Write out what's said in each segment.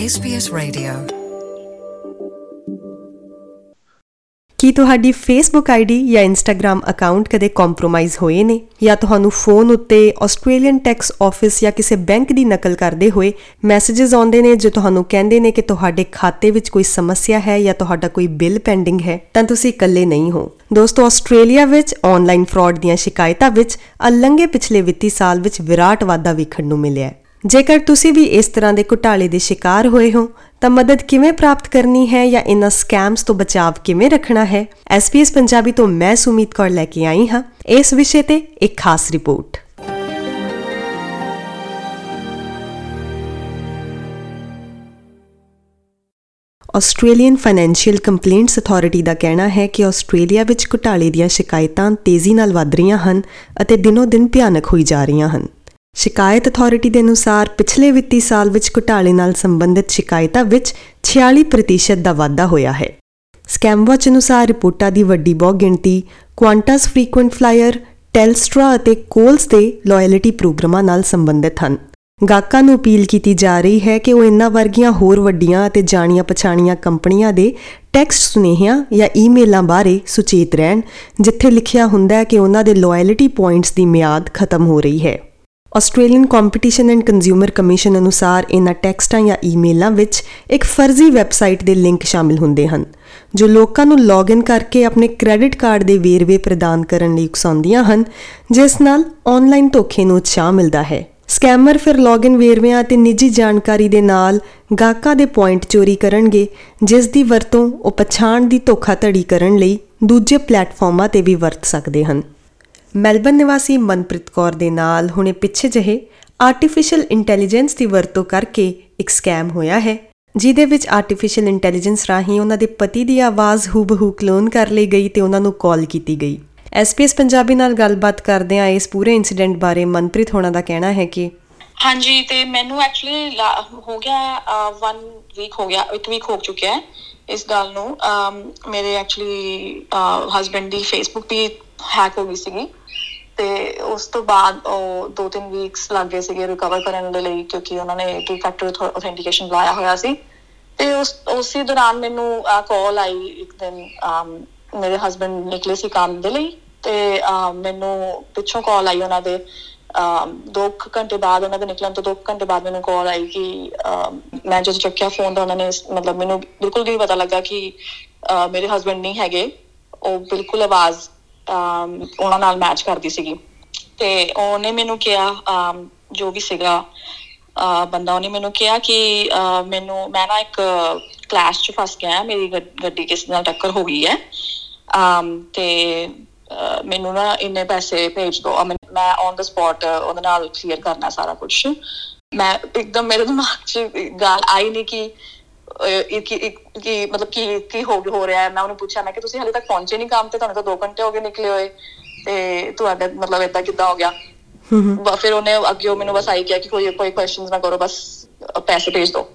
SBS Radio. ਕੀ ਤੁਹਾਡੀ Facebook ID ਜਾਂ ਇੰਸਟਾਗ੍ਰam ਅਕਾਊਂਟ ਕਦੇ ਕੰਪਰੋਮਾਈਜ਼ ਹੋਏ ਨੇ? ਜਾਂ ਤੁਹਾਨੂੰ ਫੋਨ ਉੱਤੇ ਆਸਟ੍ਰੇਲੀਅਨ ਟੈਕਸ ਆਫਿਸ ਜਾਂ ਕਿਸੇ ਬੈਂਕ ਦੀ ਨਕਲ ਕਰਦੇ ਹੋਏ ਮੈਸੇजेस ਆਉਂਦੇ ਨੇ ਜੋ ਤੁਹਾਨੂੰ ਕਹਿੰਦੇ ਨੇ ਕਿ ਤੁਹਾਡੇ ਖਾਤੇ ਵਿੱਚ ਕੋਈ ਸਮੱਸਿਆ ਹੈ ਜਾਂ ਤੁਹਾਡਾ ਕੋਈ ਬਿੱਲ ਪੈਂਡਿੰਗ ਹੈ, ਤਾਂ ਤੁਸੀਂ ਇਕੱਲੇ ਨਹੀਂ ਹੋ। ਦੋਸਤੋ ਆਸਟ੍ਰੇਲੀਆ ਵਿੱਚ ਆਨਲਾਈਨ ਫਰਾਡ ਦੀਆਂ ਸ਼ਿਕਾਇਤਾਂ ਵਿੱਚ ਅਲੰਗੇ ਪਿਛਲੇ ਵਿੱਤੀ ਸਾਲ ਵਿੱਚ ਵਿਰਾਟ ਵਾਧਾ ਵੇਖਣ ਨੂੰ ਮਿਲਿਆ ਹੈ। ਜੇਕਰ ਤੁਸੀਂ ਵੀ ਇਸ ਤਰ੍ਹਾਂ ਦੇ ਘੁਟਾਲੇ ਦੇ ਸ਼ਿਕਾਰ ਹੋਏ ਹੋ, ਤਾਂ ਮਦਦ ਕਿਵੇਂ ਪ੍ਰਾਪਤ ਕਰਨੀ ਹੈ ਜਾਂ ਇਨ੍ਹਾਂ ਸਕੈਮਸ ਤੋਂ ਬਚਾਅ ਕਿਵੇਂ ਰੱਖਣਾ ਹੈ? SBS ਪੰਜਾਬੀ ਤੋਂ ਮੈਂ ਸੁਮੀਤ ਕੌਰ ਲੈ ਕੇ ਆਈ ਹਾਂ। ਇਸ ਵਿਸ਼ੇ ਤੇ ਇੱਕ ਖਾਸ report. Australian financial complaints authority ਦਾ ਕਹਿਣਾ ਹੈ ਕਿ ਆਸਟ੍ਰੇਲੀਆ ਵਿੱਚ ਘੁਟਾਲੇ ਦੀਆਂ ਸ਼ਿਕਾਇਤਾਂ ਤੇਜ਼ੀ ਨਾਲ ਵਧ ਰਹੀਆਂ ਹਨ ਅਤੇ ਦਿਨੋ-ਦਿਨ ਭਿਆਨਕ ਹੋਈ ਜਾ ਰਹੀਆਂ ਹਨ। ਸ਼ਿਕਾਇਤ ਅਥਾਰਟੀ ਦੇ ਅਨੁਸਾਰ ਪਿਛਲੇ ਵਿੱਤੀ ਸਾਲ ਵਿੱਚ ਘੁਟਾਲੇ ਨਾਲ ਸੰਬੰਧਿਤ ਸ਼ਿਕਾਇਤਾਂ ਵਿੱਚ 46% ਦਾ ਵਾਧਾ ਹੋਇਆ ਹੈ। ਸਕੈਮਵਾਚ ਅਨੁਸਾਰ ਰਿਪੋਰਟਾਂ ਦੀ ਵੱਡੀ ਬਹੁ ਗਿਣਤੀ ਕੁਆਂਟਸ ਫ੍ਰੀਕੁਐਂਟ ਫਲਾਇਰ ਟੈਲਸਟਰਾ ਅਤੇ ਕੋਲਸ ਦੇ ਲਾਇਲਟੀ ਪ੍ਰੋਗਰਾਮਾਂ ਨਾਲ ਸੰਬੰਧਿਤ ਹਨ। ਗਾਹਕਾਂ ਨੂੰ ਅਪੀਲ ਕੀਤੀ ਜਾ ਰਹੀ ਹੈ ਕਿ ਉਹ ਇਨ੍ਹਾਂ ਵਰਗੀਆਂ ਹੋਰ ਵੱਡੀਆਂ ਅਤੇ ਜਾਣੀਆਂ ਪਛਾਣੀਆਂ ਕੰਪਨੀਆਂ ਦੇ ਟੈਕਸਟ ਸੁਨੇਹਿਆਂ ਜਾਂ ਈਮੇਲਾਂ ਬਾਰੇ ਸੁਚੇਤ ਰਹਿਣ, ਜਿੱਥੇ ਲਿਖਿਆ ਹੁੰਦਾ ਹੈ ਕਿ ਉਹਨਾਂ ਦੇ ਲਾਇਲਟੀ ਪੁਆਇੰਟਸ ਦੀ ਮਿਆਦ ਖਤਮ ਹੋ ਰਹੀ ਹੈ। Australian competition and consumer commission ਅਨੁਸਾਰ ਇਹਨਾਂ ਟੈਕਸਟਾਂ ਜਾਂ ਈਮੇਲਾਂ ਵਿੱਚ ਇੱਕ ਫਰਜ਼ੀ ਵੈਬਸਾਈਟ ਦੇ ਲਿੰਕ ਸ਼ਾਮਿਲ ਹੁੰਦੇ ਹਨ, ਜੋ ਲੋਕਾਂ ਨੂੰ ਲੌਗਇਨ ਕਰਕੇ ਆਪਣੇ ਕ੍ਰੈਡਿਟ ਕਾਰਡ ਦੇ ਵੇਰਵੇ ਪ੍ਰਦਾਨ ਕਰਨ ਲਈ ਉਕਸਾਉਂਦੀਆਂ ਹਨ, ਜਿਸ ਨਾਲ ਆਨਲਾਈਨ ਧੋਖੇ ਨੂੰ ਉਤਸ਼ਾਹ ਮਿਲਦਾ ਹੈ। ਸਕੈਮਰ ਫਿਰ ਲੌਗਇਨ ਵੇਰਵਿਆਂ ਅਤੇ ਨਿੱਜੀ ਜਾਣਕਾਰੀ ਦੇ ਨਾਲ ਗਾਹਕਾਂ ਦੇ ਪੁਆਇੰਟ ਚੋਰੀ ਕਰਨਗੇ, ਜਿਸ ਦੀ ਵਰਤੋਂ ਉਹ ਪਛਾਣ ਦੀ ਧੋਖਾਧੜੀ ਕਰਨ ਲਈ ਦੂਜੇ ਪਲੇਟਫਾਰਮਾਂ ਤੇ ਵੀ ਵਰਤ ਸਕਦੇ ਹਨ। ਮੈਲਬਨ ਨਿਵਾਸੀ ਮਨਪ੍ਰੀਤ ਕੌਰ ਦੇ ਨਾਲ ਹੁਣੇ ਪਿੱਛੇ ਜਿਹੇ ਆਰਟੀਫੀਸ਼ੀਅਲ ਇੰਟੈਲੀਜੈਂਸ ਦੀ ਵਰਤੋਂ ਕਰਕੇ ਇੱਕ ਸਕੈਮ ਹੋਇਆ ਹੈ ਜਿਹਦੇ ਵਿੱਚ ਆਰਟੀਫੀਸ਼ੀਅਲ ਇੰਟੈਲੀਜੈਂਸ ਰਾਹੀਂ ਉਹਨਾਂ ਦੇ ਪਤੀ ਦੀ ਆਵਾਜ਼ ਹੂਬਹੂ ਕਲੋਨ ਕਰ ਲਈ ਗਈ ਤੇ ਉਹਨਾਂ ਨੂੰ ਕਾਲ ਕੀਤੀ ਗਈ। ਐਸਪੀਐਸ ਪੰਜਾਬੀ ਨਾਲ ਗੱਲਬਾਤ ਕਰਦੇ ਆ ਇਸ ਪੂਰੇ ਇਨਸੀਡੈਂਟ ਬਾਰੇ ਮਨਪ੍ਰੀਤ ਹੋਣਾ ਦਾ ਕਹਿਣਾ ਹੈ ਕਿ ਹਾਂਜੀ ਤੇ ਮੈਨੂੰ ਐਕਚੁਅਲੀ ਹੋ ਗਿਆ 1 ਵੀਕ ਹੋ ਗਿਆ 1 ਵੀਕ ਹੋ ਚੁੱਕਿਆ ਹੈ ਇਸ ਗੱਲ ਨੂੰ। ਅਮ, ਮੇਰੇ ਐਕਚੁਅਲੀ ਹਸਬੰਡ ਦੀ ਫੇਸਬੁੱਕ ਵੀ ਹੈਕ ਹੋ ਗਈ ਸੀਗੀ। ਤੇ ਉਸ ਤੋਂ ਬਾਅਦ ਉਹ 2-3 ਵੀਕਸ ਲੱਗ ਗਏ ਸੀਗੇ ਰਿਕਵਰ ਕਰਨ ਦੇ ਲਈ ਕਿਉਂਕਿ ਉਹਨਾਂ ਨੇ ਟੂ ਫੈਕਟਰ ਆਥੈਂਟੀਕੇਸ਼ਨ ਲਾਇਆ ਹੋਇਆ ਸੀ। ਤੇ ਉਸ ਉਸੇ ਦੌਰਾਨ ਮੈਨੂੰ ਕਾਲ ਆਈ ਇੱਕ ਦਿਨ ਅਮ, ਮੇਰੇ ਹਸਬੰਡ ਨਿਕਲੇ ਸੀ ਕੰਮ ਦੇ ਲਈ ਤੇ ਅਮ, ਮੈਨੂੰ ਪਿੱਛੋਂ ਕਾਲ ਆਈ ਉਹਨਾਂ ਦੇ। ਅਮ, ਦੋ ਕੁ ਘੰਟੇ ਬਾਅਦ ਉਹਨਾਂ ਦੇ ਨਿਕਲਣ ਤੋਂ ਦੋ ਕੁ ਘੰਟੇ ਬਾਅਦ ਮੈਨੂੰ ਕਾਲ ਆਈ ਕਿ ਅਮ, ਮੈਂ ਜਦੋਂ ਚੱਕਿਆ ਫੋਨ ਤਾਂ ਉਹਨਾਂ ਨੇ ਮਤਲਬ ਮੈਨੂੰ ਬਿਲਕੁਲ ਵੀ ਪਤਾ ਲੱਗਾ ਕਿ ਅਹ, ਮੇਰੇ ਹਸਬੰਡ ਨਹੀਂ ਹੈਗੇ। ਉਹ ਬਿਲਕੁਲ ਆਵਾਜ਼ ਅਮ, ਉਹਨਾਂ ਨਾਲ ਮੈਚ ਕਰਦੀ ਸੀਗੀ। ਤੇ ਉਹਨੇ ਮੈਨੂੰ ਕਿਹਾ ਅਮ, ਜੋ ਵੀ ਸੀਗਾ ਅਹ, ਬੰਦਾ ਉਹਨੇ ਮੈਨੂੰ ਕਿਹਾ ਕਿ ਅਹ, ਮੈਨੂੰ ਮੈਂ ਨਾ ਇੱਕ ਕਲਾਸ 'ਚ ਫਸ ਗਿਆ ਮੇਰੀ ਗੱਡ- ਗੱਡੀ ਕਿਸੇ ਨਾਲ ਟੱਕਰ ਹੋ ਗਈ ਹੈ। ਅਮ, ਤੇ ਅਹ, ਮੈਨੂੰ ਨਾ ਇੰਨੇ ਪੈਸੇ ਭੇਜ ਦਿਓ ਅਹ, ਮੈਂ- ਮੈਂ ਔਨ ਦਾ ਸਪੌਟ ਉਹਦੇ ਨਾਲ ਕਲੀਅਰ ਕਰਨਾ ਸਾਰਾ ਕੁਝ ਮੈਂ ਇੱਕਦਮ ਮੇਰੇ ਦਿਮਾਗ 'ਚ ਗੱਲ ਆਈ ਨਹੀਂ ਕਿ ਅਹ, ਇਹ ਕੀ ਇਹ ਕੀ ਮਤਲਬ ਕੀ ਕੀ ਹੋ ਹੋ ਰਿਹਾ ਹੈ? ਮੈਂ ਉਹਨੂੰ ਪੁੱਛਿਆ ਮੈਂ ਕਿ ਤੁਸੀਂ ਹਾਲੇ ਤੱਕ ਪਹੁੰਚੇ ਨਹੀਂ ਕੰਮ ਤੇ? ਤੁਹਾਨੂੰ ਤਾਂ 2 ਘੰਟੇ ਹੋ ਗਏ ਨਿਕਲੇ ਹੋਏ ਤੇ ਤੁਹਾਡਾ ਮਤਲਬ ਏਦਾਂ ਕਿੱਦਾਂ ਹੋ ਗਿਆ? ਬ- ਫਿਰ ਉਹਨੇ ਅੱਗੇ ਉਹ ਮੈਨੂੰ ਬਸ ਆਈ ਕਿਹਾ ਕਿ ਕੋਈ ਕੋਈ ਕੁਐਸਚਨਸ ਨਾ ਕਰੋ ਬਸ ਪੈਸੇ ਭੇਜ ਦਿਓ।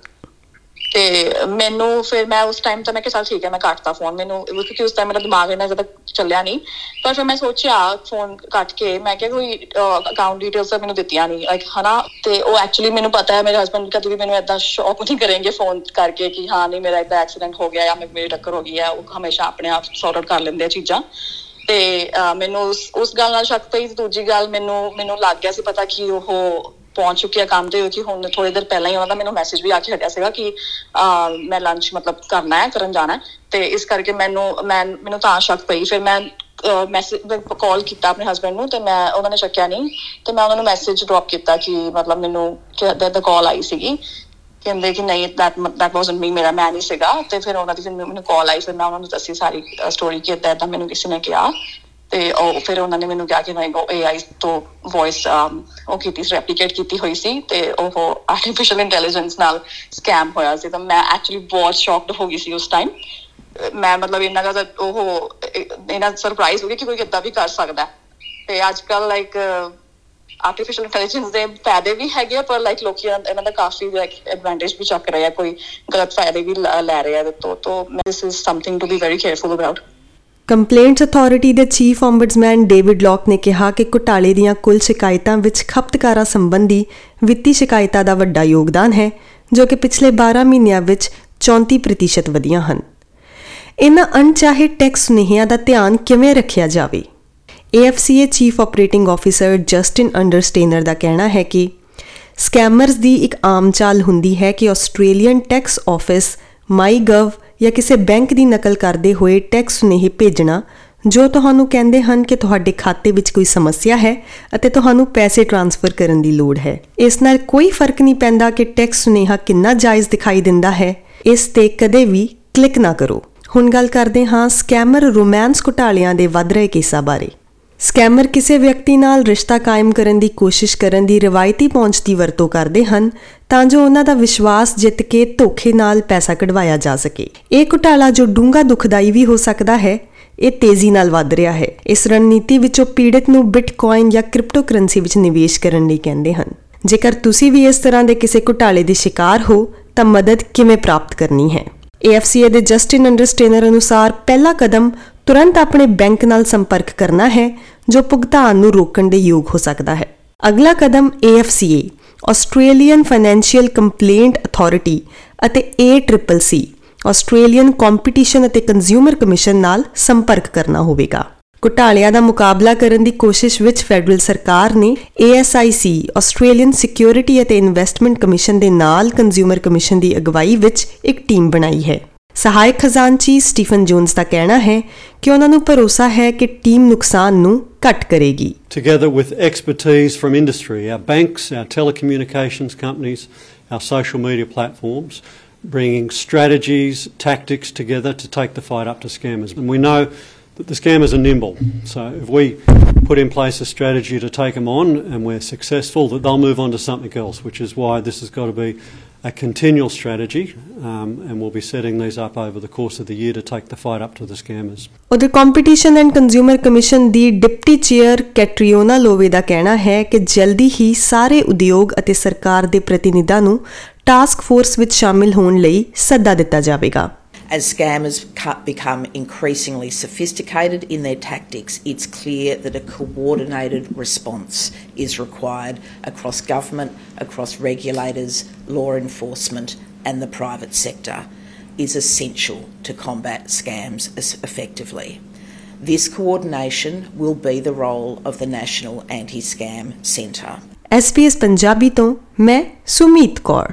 ਤੇ ਮੈਨੂੰ ਫਿਰ ਮੈਂ ਉਸ ਟਾਈਮ ਤਾਂ ਮੈਂ ਕਿਹਾ ਚੱਲ ਠੀਕ ਹੈ ਮੈਂ ਕੱਟਤਾ ਫੋਨ ਮੈਨੂੰ ਉਹ ਕਿਉਂਕਿ ਉਸ ਟਾਈਮ ਮੇਰਾ ਦਿਮਾਗ ਇਹਨਾਂ ਜ਼ਿਆਦਾ ਚੱਲਿਆ ਨਹੀਂ। ਪਰ ਫਿਰ ਮੈਂ ਸੋਚਿਆ ਫੋਨ ਕੱਟ ਕੇ ਮੈਂ ਕਿਹਾ ਕੋਈ ਅਕਾਊਂਟ ਡਿਟੇਲਸ ਤਾਂ ਮੈਨੂੰ ਦਿੱਤੀਆਂ ਨਹੀਂ ਲਾਈਕ ਹਨਾ ਤੇ ਉਹ ਐਕਚੁਅਲੀ ਮੈਨੂੰ ਪਤਾ ਹੈ ਮੇਰੇ ਹਸਬੰਡ ਕਦੇ ਵੀ ਮੈਨੂੰ ਏਦਾਂ ਸ਼ੌਕ ਨਹੀਂ ਕਰਨਗੇ ਫੋਨ ਕਰਕੇ ਕਿ ਹਾਂ ਨਹੀਂ ਮੇਰਾ ਏਦਾਂ ਐਕਸੀਡੈਂਟ ਹੋ ਗਿਆ ਜਾਂ ਮੈਂ- ਮੇਰੀ ਟੱਕਰ ਹੋ ਗਈ ਹੈ ਉਹ ਹਮੇਸ਼ਾ ਆਪਣੇ ਆਪ ਸੌਰਟ ਆਊਟ ਕਰ ਲੈਂਦੇ ਆ ਚੀਜ਼ਾਂ। ਤੇ ਅਹ, ਮੈਨੂੰ ਉਸ ਉਸ ਗੱਲ ਨਾਲ ਸ਼ੱਕ ਪਈ ਤੇ ਦੂਜੀ ਗੱਲ ਮੈਨੂੰ ਮੈਨੂੰ ਲੱਗ ਗਿਆ ਸੀ ਪਤਾ ਕਿ ਉਹ ਪਹੁੰਚ ਚੁੱਕਿਆ ਕੰਮ ਤੇ ਕਿ ਹੁਣ ਥੋੜੀ ਦੇਰ ਪਹਿਲਾਂ ਹੀ ਉਹਨਾਂ ਦਾ ਮੈਨੂੰ ਮੈਸੇਜ ਵੀ ਆ ਕੇ ਹਟਿਆ ਸੀਗਾ ਕਿ ਅਹ, ਮੈਂ ਲੰਚ ਮਤਲਬ ਕਰਨਾ ਹੈ ਕਰਨ ਜਾਣਾ ਹੈ। ਤੇ ਇਸ ਕਰਕੇ ਮੈਨੂੰ ਮੈਂ ਮੈਨੂੰ ਤਾਂ ਸ਼ੱਕ ਪਈ। ਫਿਰ ਮੈਂ ਮੈਸੇਜ ਕਾਲ ਕੀਤਾ ਆਪਣੇ ਹਸਬੰਡ ਨੂੰ ਤੇ ਮੈਂ ਉਹਨਾਂ ਨੇ ਚੱਕਿਆ ਨਹੀਂ। ਤੇ ਮੈਂ ਉਹਨਾਂ ਨੂੰ ਮੈਸੇਜ ਡ੍ਰੌਪ ਕੀਤਾ ਕਿ ਮਤਲਬ ਮੈਨੂੰ ਕਿ ਦਾ ਕਾਲ ਆਈ ਸੀਗੀ। ਕਹਿੰਦੇ ਕਿ ਨਹੀਂ that that wasn't me ਮੇਰਾ ਮੈਂ ਨਹੀਂ ਸੀਗਾ। ਤੇ ਫਿਰ ਉਹਨਾਂ ਦੀ ਫਿਰ ਮੈਨੂੰ ਕਾਲ ਆਈ ਫਿਰ ਮੈਂ ਉਹਨਾਂ ਨੂੰ ਦੱਸੀ ਸਾਰੀ ਸਟੋਰੀ ਕਿ ਏਦਾਂ ਏਦਾਂ ਮੈਨੂੰ ਕਿਸੇ ਨੇ ਕਿਹਾ। ਤੇ ਉਹ ਫਿਰ ਉਹਨਾਂ ਨੇ ਮੈਨੂੰ ਕਿਹਾ ਕਿ ਨਹੀਂ ਉਹ AI ਤੋਂ ਵੌਇਸ ਉਹ ਕੀਤੀ ਸੀ ਰੈਪਲੀਕੇਟ ਕੀਤੀ ਹੋਈ ਸੀ ਤੇ ਉਹ ਆਰਟੀਫੀਸ਼ੀਅਲ ਇੰਟੈਲੀਜੈਂਸ ਨਾਲ ਸਕੈਮ ਹੋਇਆ ਸੀ। ਤਾਂ ਮੈਂ ਐਕਚੁਅਲੀ ਬਹੁਤ ਸ਼ੌਕਡ ਹੋ ਗਈ ਸੀ ਉਸ ਟਾਈਮ ਮੈਂ ਮਤਲਬ ਇੰਨਾ ਜ਼ਿਆਦਾ ਉਹ ਇਹਨਾਂ ਸਰਪ੍ਰਾਈਜ਼ ਹੋ ਗਈ ਕਿ ਕੋਈ ਕਿੱਦਾਂ ਵੀ ਕਰ ਸਕਦਾ। ਹੈ। ਤੇ ਅੱਜ ਕੱਲ ਲਾਈਕ ਆਰਟੀਫੀਸ਼ੀਅਲ ਇੰਟੈਲੀਜੈਂਸ ਦੇ ਫਾਇਦੇ ਵੀ ਹੈਗੇ ਆ, ਪਰ ਲਾਈਕ ਲੋਕੀ ਇਹਨਾਂ ਇਹਨਾਂ ਦਾ ਕਾਫੀ ਲਾਈਕ ਐਡਵਾਂਟੇਜ ਵੀ ਚੱਕ ਰਹੇ ਆ। ਕੋਈ ਗਲਤ ਫਾਇਦੇ ਵੀ ਲ- ਲੈ ਰਹੇ ਆ ਇਹਦੇ ਤੋਂ। ਤੋਂ this is something to be very careful about complaints authority ਦੇ ਚੀਫ ombudsman ਡੇਵਿਡ ਲੌਕ ਨੇ ਕਿਹਾ ਕਿ ਘੁਟਾਲੇ ਦੀਆਂ ਕੁੱਲ ਸ਼ਿਕਾਇਤਾਂ ਵਿੱਚ ਖਪਤਕਾਰਾਂ ਸੰਬੰਧੀ ਵਿੱਤੀ ਸ਼ਿਕਾਇਤਾਂ ਦਾ ਵੱਡਾ ਯੋਗਦਾਨ ਹੈ, ਜੋ ਕਿ ਪਿਛਲੇ 12 ਮਹੀਨਿਆਂ ਵਿੱਚ 34% ਵਧੀਆਂ ਹਨ। ਇਹਨਾਂ ਅਣਚਾਹੇ ਟੈਕਸ ਸੁਨੇਹਿਆਂ ਦਾ ਧਿਆਨ ਕਿਵੇਂ ਰੱਖਿਆ ਜਾਵੇ? AFCA chief operating officer Justin Untersteiner ਦਾ ਕਹਿਣਾ ਹੈ ਕਿ ਸਕੈਮਰਸ ਦੀ ਇੱਕ ਆਮ ਚਾਲ ਹੁੰਦੀ ਹੈ ਕਿ ਆਸਟ੍ਰੇਲੀਅਨ ਟੈਕਸ ਆਫਿਸ ਮਾਈਗਵ ਜਾਂ ਕਿਸੇ ਬੈਂਕ ਦੀ ਨਕਲ ਕਰਦੇ ਹੋਏ ਟੈਕਸ ਸੁਨੇਹੇ ਭੇਜਣਾ, ਜੋ ਤੁਹਾਨੂੰ ਕਹਿੰਦੇ ਹਨ ਕਿ ਤੁਹਾਡੇ ਖਾਤੇ ਵਿੱਚ ਕੋਈ ਸਮੱਸਿਆ ਹੈ ਅਤੇ ਤੁਹਾਨੂੰ ਪੈਸੇ ਟ੍ਰਾਂਸਫਰ ਕਰਨ ਦੀ ਲੋੜ ਹੈ। ਇਸ ਨਾਲ ਕੋਈ ਫ਼ਰਕ ਨਹੀਂ ਪੈਂਦਾ ਕਿ ਟੈਕਸ ਸੁਨੇਹਾ ਕਿੰਨਾ ਜਾਇਜ਼ ਦਿਖਾਈ ਦਿੰਦਾ ਹੈ। ਇਸ ਤੇ ਕਦੇ ਵੀ ਕਲਿੱਕ ਨਾ ਕਰੋ। ਹੁਣ ਗੱਲ ਕਰਦੇ ਹਾਂ ਸਕੈਮਰ ਰੋਮਾਂਸ ਘੁਟਾਲਿਆਂ ਦੇ ਵੱਧ ਰਹੇ ਕੇਸਾਂ ਬਾਰੇ। ਸਕੈਮਰ ਕਿਸੇ ਵਿਅਕਤੀ ਨਾਲ ਰਿਸ਼ਤਾ ਕਾਇਮ ਕਰਨ ਦੀ ਕੋਸ਼ਿਸ਼ ਕਰਨ ਦੀ ਰਵਾਇਤੀ ਪਹੁੰਚ ਦੀ ਵਰਤੋਂ ਕਰਦੇ ਹਨ, ਤਾਂ ਜੋ ਉਹਨਾਂ ਦਾ ਵਿਸ਼ਵਾਸ ਜਿੱਤ ਕੇ ਧੋਖੇ ਨਾਲ ਪੈਸਾ ਕਢਵਾਇਆ ਜਾ ਸਕੇ। ਇਹ ਘੁਟਾਲਾ ਜੋ ਡੂੰਘਾ ਦੁਖਦਾਈ ਵੀ ਹੋ ਸਕਦਾ ਹੈ, ਇਹ ਤੇਜ਼ੀ ਨਾਲ ਵੱਧ ਰਿਹਾ ਹੈ। ਇਸ ਰਣਨੀਤੀ ਵਿੱਚੋਂ ਪੀੜਤ ਨੂੰ ਬਿਟਕੋਇਨ ਜਾਂ ਕ੍ਰਿਪਟੋਕਰੰਸੀ ਵਿੱਚ ਨਿਵੇਸ਼ ਕਰਨ ਲਈ ਕਹਿੰਦੇ ਹਨ। ਜੇਕਰ ਤੁਸੀਂ ਵੀ ਇਸ ਤਰ੍ਹਾਂ ਦੇ ਕਿਸੇ ਘੁਟਾਲੇ ਦੇ ਸ਼ਿਕਾਰ ਹੋ, ਤਾਂ ਮਦਦ ਕਿਵੇਂ ਪ੍ਰਾਪਤ ਕਰਨੀ ਹੈ? AFCA ਦੇ ਜਸਟਿਨ ਅੰਡਰਸਟੇਨਰ ਅਨੁਸਾਰ ਪਹਿਲਾ ਕਦਮ ਤੁਰੰਤ ਆਪਣੇ ਬੈਂਕ ਨਾਲ ਸੰਪਰਕ ਕਰਨਾ ਹੈ, ਜੋ ਭੁਗਤਾਨ ਨੂੰ ਰੋਕਣ ਦੇ ਯੋਗ ਹੋ ਸਕਦਾ ਹੈ। ਅਗਲਾ ਕਦਮ AFCA Australian financial complaint authority ਅਤੇ ACCC ਆਸਟ੍ਰੇਲੀਅਨ ਕੰਪੀਟੀਸ਼ਨ ਅਤੇ ਕੰਜ਼ਿਊਮਰ ਕਮਿਸ਼ਨ ਨਾਲ ਸੰਪਰਕ ਕਰਨਾ ਹੋਵੇਗਾ। ਘੁਟਾਲਿਆਂ ਦਾ ਮੁਕਾਬਲਾ ਕਰਨ ਦੀ ਕੋਸ਼ਿਸ਼ ਵਿੱਚ ਫੈਡਰਲ ਸਰਕਾਰ ਨੇ ASIC ਆਸਟ੍ਰੇਲੀਅਨ ਸਿਕਿਉਰਿਟੀ ਅਤੇ ਇਨਵੈਸਟਮੈਂਟ ਕਮਿਸ਼ਨ ਦੇ ਨਾਲ ਕੰਜ਼ਿਊਮਰ ਕਮਿਸ਼ਨ ਦੀ ਅਗਵਾਈ ਵਿੱਚ ਇੱਕ ਟੀਮ ਬਣਾਈ ਹੈ। ਸਹਾਇਕ ਖਜ਼ਾਨਚੀ ਸਟੀਫਨ ਜੋਨਸ ਦਾ ਕਹਿਣਾ ਹੈ ਕਿ ਉਹਨਾਂ ਨੂੰ ਭਰੋਸਾ ਹੈ ਕਿ ਟੀਮ ਨੁਕਸਾਨ ਨੂੰ ਘੱਟ ਕਰੇਗੀ Together with expertise from industry, our banks, our telecommunications companies, our social media platforms, bringing strategies, tactics together to take the fight up to scammers. And we know that the scammers are nimble. So if we put in place a strategy to take them on and we're successful, that they'll move on to something else, which is why this has got to be a continual strategy, um, and we'll be setting these up over the course of the year to take the fight up to the scammers. ਉਧਰ competition and consumer commission ਦੀ deputy chair Catriona Lowe ਦਾ ਕਹਿਣਾ ਹੈ ਕਿ ਜਲਦੀ ਹੀ ਸਾਰੇ ਉਦਯੋਗ ਅਤੇ ਸਰਕਾਰ ਦੇ ਪ੍ਰਤੀਨਿਧਾਂ ਨੂੰ ਟਾਸਕ ਫੋਰਸ ਵਿੱਚ ਸ਼ਾਮਿਲ ਹੋਣ ਲਈ ਸੱਦਾ ਦਿੱਤਾ ਜਾਵੇਗਾ As scammers cu- become increasingly sophisticated in their tactics, it's clear that a coordinated response is required across government, across regulators, law enforcement, and the private sector is essential to combat scams as effectively. This coordination will be the role of the National Anti Scam Centre. SBS Punjabi ਤੋਂ ਮੈਂ ਸੁਮੀਤ ਕੌਰ